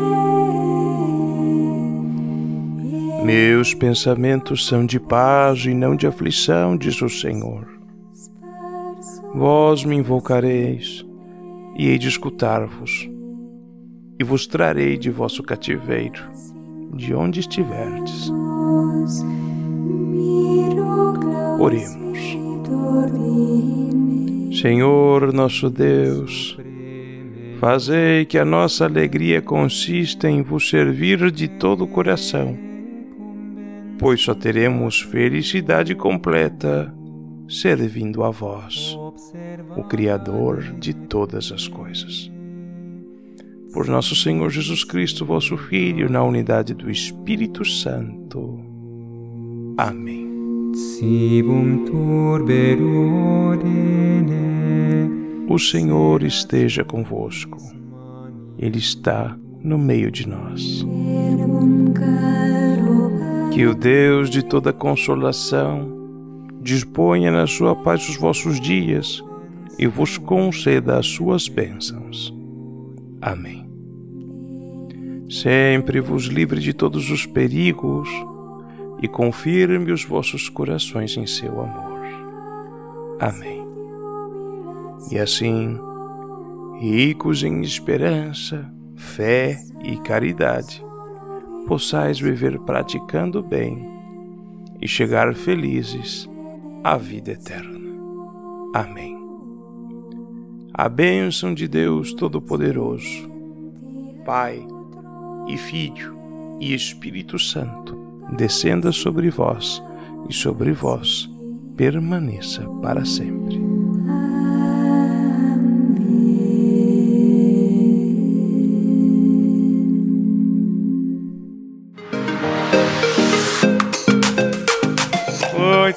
Meus pensamentos são de paz e não de aflição, diz o Senhor. Vós me invocareis, e hei de escutar-vos, e vos trarei de vosso cativeiro, de onde estiverdes. Oremos. Senhor nosso Deus, fazei que a nossa alegria consista em vos servir de todo o coração pois só teremos felicidade completa servindo a vós, o Criador de todas as coisas. Por nosso Senhor Jesus Cristo, vosso Filho, na unidade do Espírito Santo. Amém. O Senhor esteja convosco. Ele está no meio de nós. Que o Deus de toda consolação disponha na sua paz os vossos dias e vos conceda as suas bênçãos. Amém. Sempre vos livre de todos os perigos e confirme os vossos corações em seu amor. Amém. E assim, ricos em esperança, fé e caridade, possais viver praticando bem e chegar felizes à vida eterna. Amém. A bênção de Deus Todo-Poderoso, Pai e Filho e Espírito Santo, descenda sobre vós e sobre vós permaneça para sempre.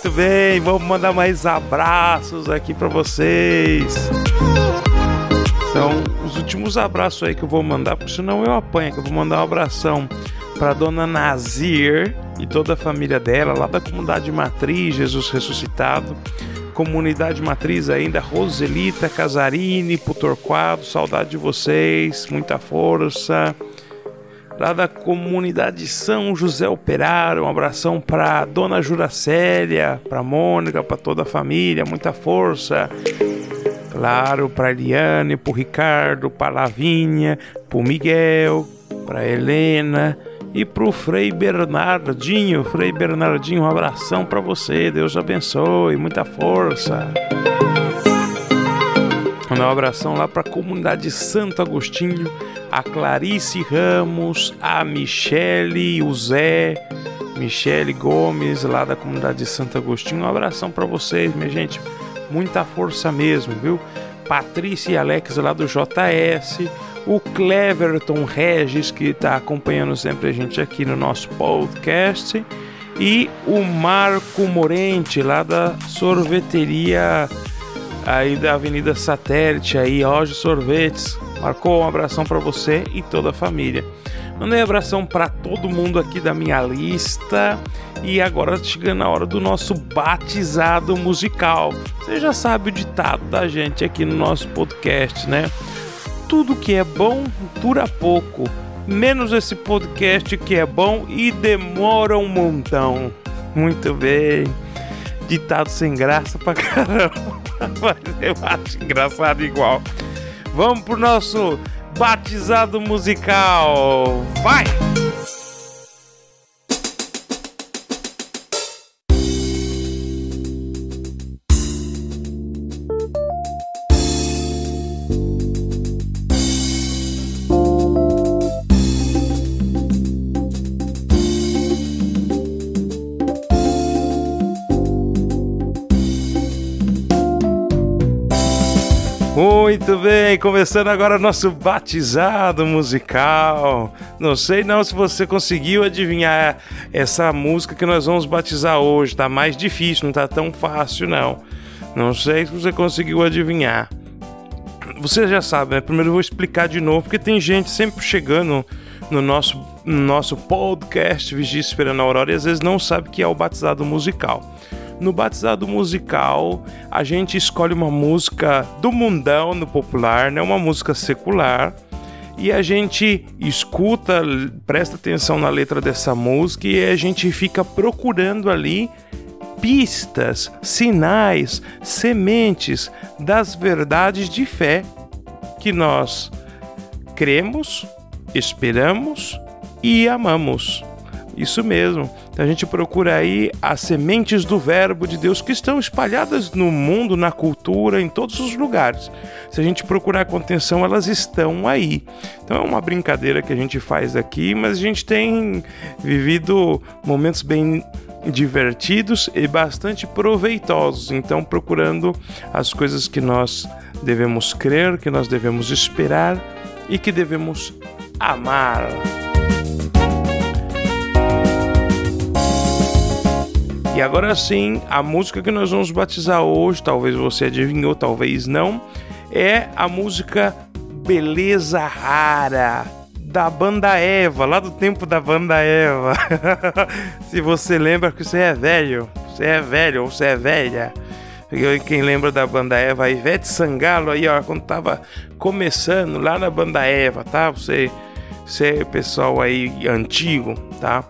Muito bem, vamos mandar mais abraços aqui para vocês. São os últimos abraços aí que eu vou mandar, porque senão eu apanho. Que eu vou mandar um abração para dona Nazir e toda a família dela, lá da comunidade Matriz, Jesus Ressuscitado. Comunidade Matriz ainda, Roselita, Casarini, Putorquado, saudade de vocês, muita força lá da comunidade São José Operário. Um abração para Dona Juracélia, para Mônica, para toda a família, muita força. Claro, para Eliane, para Ricardo, para Lavínia, para Miguel, para Helena e para o Frei Bernardinho. Frei Bernardinho, um abração para você. Deus abençoe, muita força. Um abração lá para a comunidade Santo Agostinho, a Clarice Ramos, a Michele, o Zé, Michele Gomes, lá da comunidade Santo Agostinho. Um abração para vocês, minha gente. Muita força mesmo, viu? Patrícia e Alex lá do JS, o Cleverton Regis, que está acompanhando sempre a gente aqui no nosso podcast, e o Marco Morente, lá da sorveteria aí da Avenida Satélite, aí, Roger Sorvetes. Marcou um abração para você e toda a família. Mandei abração para todo mundo aqui da minha lista. E agora chegando a hora do nosso batizado musical. Você já sabe o ditado da gente aqui no nosso podcast, né? Tudo que é bom dura pouco, menos esse podcast que é bom e demora um montão. Muito bem. Ditado sem graça pra caramba. Mas eu acho engraçado igual. Vamos pro nosso batizado musical. Vai! Muito bem, começando agora nosso batizado musical. Não sei não se você conseguiu adivinhar essa música que nós vamos batizar hoje. Tá mais difícil, não tá tão fácil não. Não sei se você conseguiu adivinhar. Você já sabe, né? Primeiro eu vou explicar de novo, porque tem gente sempre chegando no nosso, no nosso podcast Vigia Esperando a Aurora e às vezes não sabe que é o batizado musical. No batizado musical, a gente escolhe uma música do mundão, no popular, né? uma música secular. E a gente escuta, presta atenção na letra dessa música e a gente fica procurando ali pistas, sinais, sementes das verdades de fé que nós cremos, esperamos e amamos. Isso mesmo. Então a gente procura aí as sementes do verbo de Deus que estão espalhadas no mundo, na cultura, em todos os lugares. Se a gente procurar com atenção, elas estão aí. Então é uma brincadeira que a gente faz aqui, mas a gente tem vivido momentos bem divertidos e bastante proveitosos. Então procurando as coisas que nós devemos crer, que nós devemos esperar e que devemos amar. E agora sim, a música que nós vamos batizar hoje, talvez você adivinhou, talvez não, é a música Beleza Rara da banda Eva, lá do tempo da banda Eva. Se você lembra que você é velho, você é velho ou você é velha. Quem lembra da banda Eva, a Ivete Sangalo aí, ó, quando tava começando lá na banda Eva, tá? Você, você é pessoal aí antigo, tá?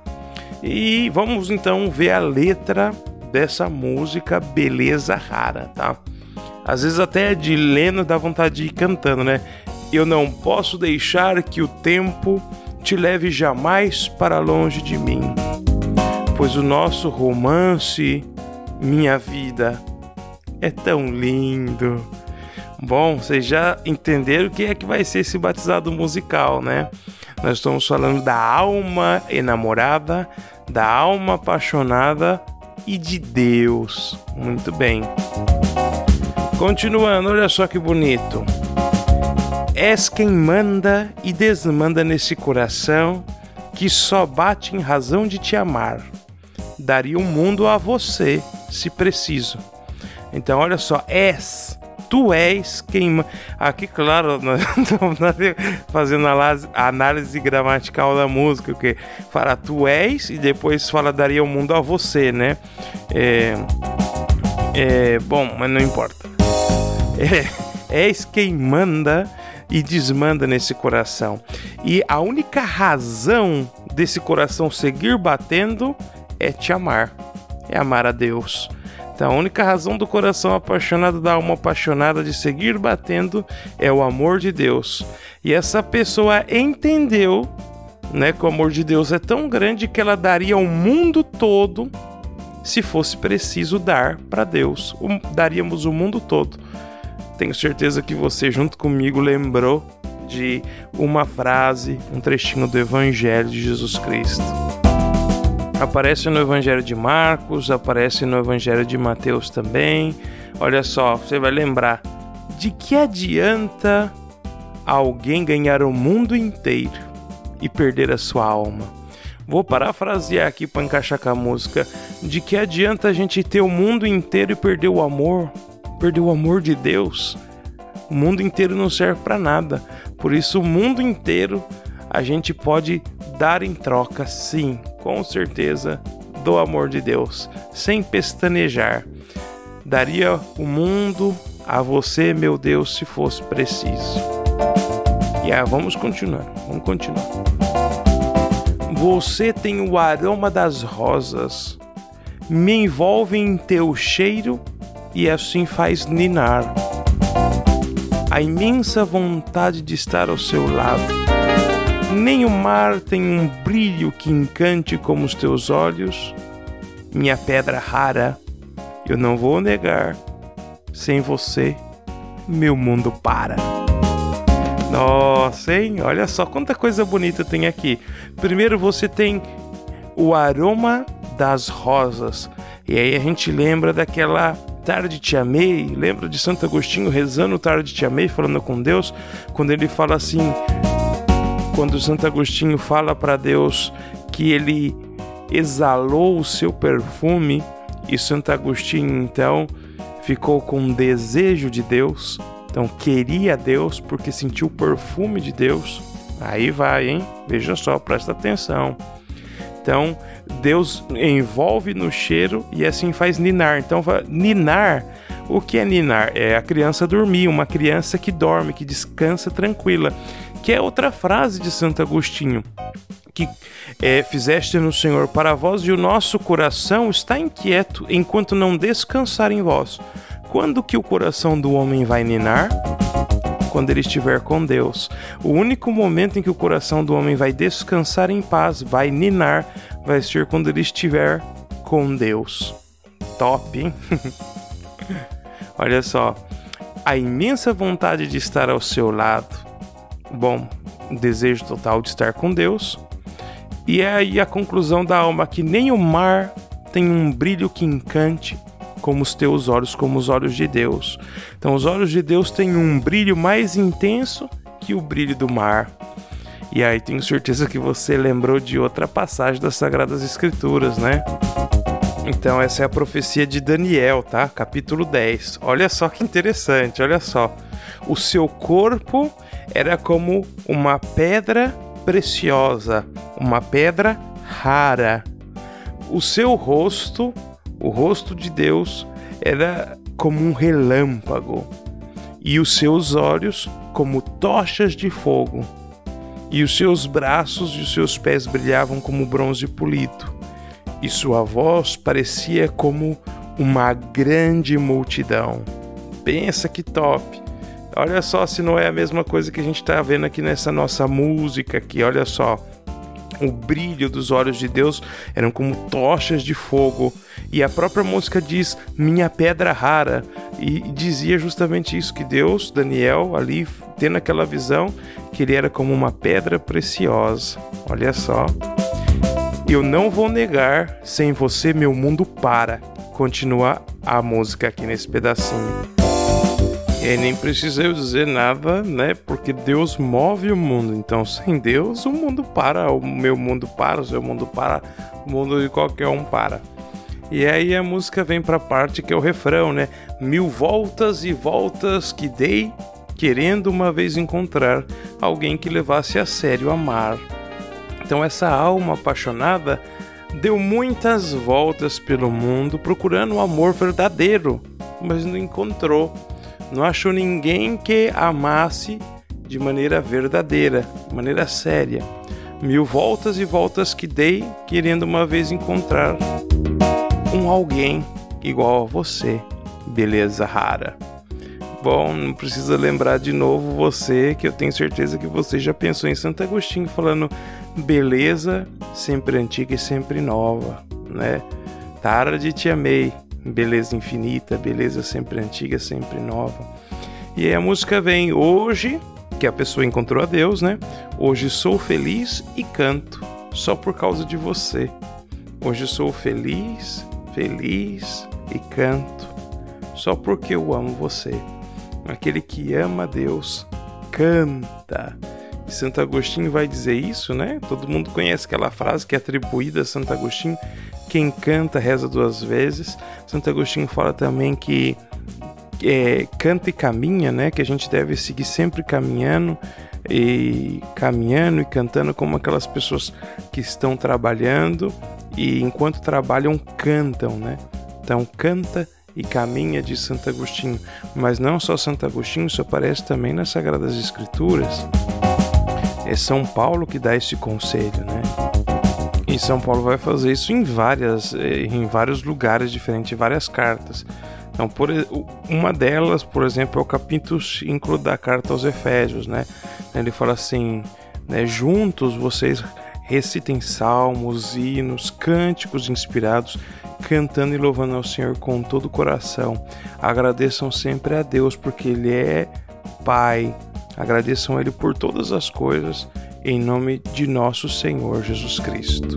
E vamos então ver a letra dessa música Beleza Rara, tá? Às vezes até de lendo dá vontade de ir cantando, né? Eu não posso deixar que o tempo te leve jamais para longe de mim, pois o nosso romance, minha vida, é tão lindo. Bom, vocês já entenderam o que é que vai ser esse batizado musical, né? Nós estamos falando da alma enamorada, da alma apaixonada e de Deus. Muito bem. Continuando, olha só que bonito. És quem manda e desmanda nesse coração que só bate em razão de te amar. Daria o um mundo a você, se preciso. Então, olha só, és tu és quem. Aqui, claro, nós estamos fazendo a análise gramatical da música, que fala tu és e depois fala daria o mundo a você, né? É, é, bom, mas não importa. É, és quem manda e desmanda nesse coração. E a única razão desse coração seguir batendo é te amar, é amar a Deus. A única razão do coração apaixonado, da alma apaixonada de seguir batendo é o amor de Deus. E essa pessoa entendeu, né, que o amor de Deus é tão grande que ela daria o mundo todo se fosse preciso dar para Deus. daríamos o mundo todo. Tenho certeza que você, junto comigo, lembrou de uma frase, um trechinho do Evangelho de Jesus Cristo. Aparece no Evangelho de Marcos, aparece no Evangelho de Mateus também. Olha só, você vai lembrar. De que adianta alguém ganhar o mundo inteiro e perder a sua alma? Vou parafrasear aqui para encaixar com a música. De que adianta a gente ter o mundo inteiro e perder o amor? Perder o amor de Deus? O mundo inteiro não serve para nada. Por isso, o mundo inteiro a gente pode dar em troca, sim, com certeza, do amor de Deus, sem pestanejar. Daria o mundo a você, meu Deus, se fosse preciso. E aí, vamos continuar, vamos continuar. Você tem o aroma das rosas, me envolve em teu cheiro e assim faz ninar. A imensa vontade de estar ao seu lado nem o mar tem um brilho que encante como os teus olhos. Minha pedra rara, eu não vou negar. Sem você, meu mundo para. Nossa, hein? Olha só quanta coisa bonita tem aqui. Primeiro você tem o aroma das rosas. E aí a gente lembra daquela tarde te amei, lembra de Santo Agostinho rezando tarde te amei, falando com Deus, quando ele fala assim: quando Santo Agostinho fala para Deus que ele exalou o seu perfume e Santo Agostinho então ficou com desejo de Deus, então queria Deus porque sentiu o perfume de Deus. Aí vai, hein? Veja só, presta atenção. Então, Deus envolve no cheiro e assim faz ninar. Então, ninar, o que é ninar? É a criança dormir, uma criança que dorme, que descansa tranquila que é outra frase de Santo Agostinho, que é, fizeste no Senhor para vós e o nosso coração está inquieto enquanto não descansar em vós. Quando que o coração do homem vai ninar? Quando ele estiver com Deus. O único momento em que o coração do homem vai descansar em paz, vai ninar, vai ser quando ele estiver com Deus. Top, hein? Olha só, a imensa vontade de estar ao seu lado. Bom, desejo total de estar com Deus. E é aí a conclusão da alma que nem o mar tem um brilho que encante como os teus olhos, como os olhos de Deus. Então, os olhos de Deus têm um brilho mais intenso que o brilho do mar. E aí tenho certeza que você lembrou de outra passagem das Sagradas Escrituras, né? Então, essa é a profecia de Daniel, tá? Capítulo 10. Olha só que interessante, olha só. O seu corpo era como uma pedra preciosa, uma pedra rara. O seu rosto, o rosto de Deus, era como um relâmpago, e os seus olhos como tochas de fogo, e os seus braços e os seus pés brilhavam como bronze polido, e sua voz parecia como uma grande multidão. Pensa que top! Olha só se não é a mesma coisa que a gente está vendo aqui nessa nossa música aqui, olha só. O brilho dos olhos de Deus eram como tochas de fogo. E a própria música diz: Minha pedra rara. E dizia justamente isso: que Deus, Daniel, ali tendo aquela visão, que ele era como uma pedra preciosa. Olha só. Eu não vou negar, sem você meu mundo para. Continua a música aqui nesse pedacinho. E nem precisa eu dizer nada, né? Porque Deus move o mundo. Então, sem Deus, o mundo para. O meu mundo para, o seu mundo para, o mundo de qualquer um para. E aí a música vem pra parte que é o refrão, né? Mil voltas e voltas que dei, querendo uma vez encontrar alguém que levasse a sério amar. Então, essa alma apaixonada deu muitas voltas pelo mundo procurando um amor verdadeiro, mas não encontrou não achou ninguém que amasse de maneira verdadeira, de maneira séria. Mil voltas e voltas que dei, querendo uma vez encontrar um alguém igual a você, beleza rara. Bom, não precisa lembrar de novo você, que eu tenho certeza que você já pensou em Santo Agostinho falando beleza sempre antiga e sempre nova, né? Tarde te amei, beleza infinita, beleza sempre antiga, sempre nova. E aí a música vem hoje, que a pessoa encontrou a Deus, né? Hoje sou feliz e canto só por causa de você. Hoje sou feliz, feliz e canto só porque eu amo você. Aquele que ama Deus canta. Santo Agostinho vai dizer isso, né? Todo mundo conhece aquela frase que é atribuída a Santo Agostinho quem canta reza duas vezes. Santo Agostinho fala também que é, canta e caminha, né? Que a gente deve seguir sempre caminhando e caminhando e cantando como aquelas pessoas que estão trabalhando e enquanto trabalham cantam, né? Então canta e caminha de Santo Agostinho, mas não só Santo Agostinho, isso aparece também nas Sagradas Escrituras. É São Paulo que dá esse conselho, né? E São Paulo vai fazer isso em várias, eh, em vários lugares diferentes, várias cartas. Então, por, uma delas, por exemplo, é o capítulo 5 da carta aos Efésios, né? Ele fala assim, né, juntos vocês recitem salmos, hinos, cânticos inspirados, cantando e louvando ao Senhor com todo o coração. Agradeçam sempre a Deus, porque Ele é Pai. Agradeçam a Ele por todas as coisas em nome de nosso Senhor Jesus Cristo.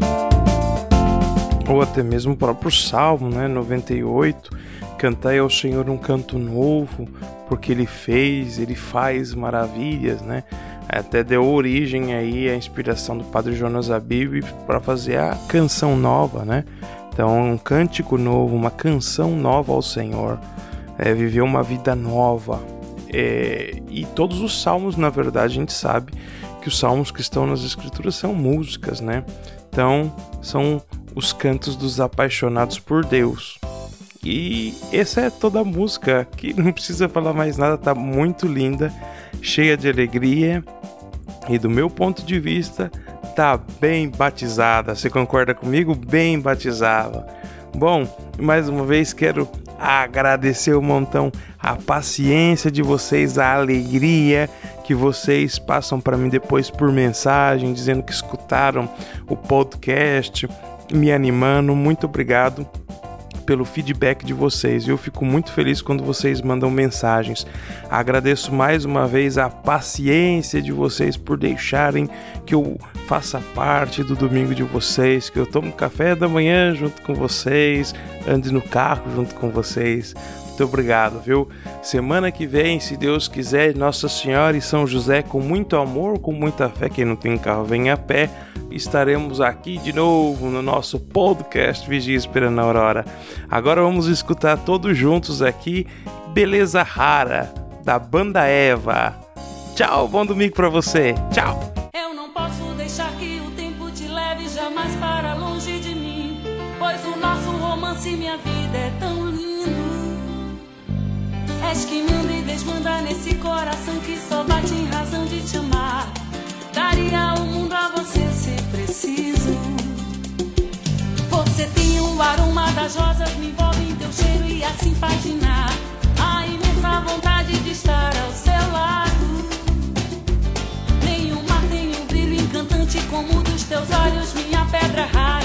Ou até mesmo o próprio Salmo, né, 98, cantai ao Senhor um canto novo, porque ele fez, ele faz maravilhas, né? Até deu origem aí à inspiração do Padre Jonas Abib para fazer a canção nova, né? Então, um cântico novo, uma canção nova ao Senhor, é, viver uma vida nova. É, e todos os salmos, na verdade, a gente sabe que os salmos que estão nas escrituras são músicas, né? Então, são os cantos dos apaixonados por Deus. E essa é toda a música, que não precisa falar mais nada, tá muito linda, cheia de alegria e do meu ponto de vista, tá bem batizada. Você concorda comigo? Bem batizada. Bom, mais uma vez quero agradecer um montão a paciência de vocês, a alegria que vocês passam para mim depois por mensagem, dizendo que escutaram o podcast, me animando. Muito obrigado pelo feedback de vocês. Eu fico muito feliz quando vocês mandam mensagens. Agradeço mais uma vez a paciência de vocês por deixarem que eu faça parte do domingo de vocês, que eu tomo café da manhã junto com vocês, ande no carro junto com vocês. Muito obrigado, viu? Semana que vem, se Deus quiser, Nossa Senhora e São José, com muito amor, com muita fé, quem não tem carro vem a pé, estaremos aqui de novo no nosso podcast Vigia Esperando a Aurora. Agora vamos escutar todos juntos aqui Beleza Rara, da Banda Eva. Tchau, bom domingo pra você. Tchau. Eu não posso deixar que o tempo te leve jamais para longe de mim, pois o nosso romance minha vida é tão. És que manda e desmanda nesse coração que só bate em razão de te amar. Daria o mundo a você se preciso. Você tem o aroma das rosas, me envolve em teu cheiro e assim faz ginar. A imensa vontade de estar ao seu lado. Nem mar tem um brilho encantante como o dos teus olhos, minha pedra rara.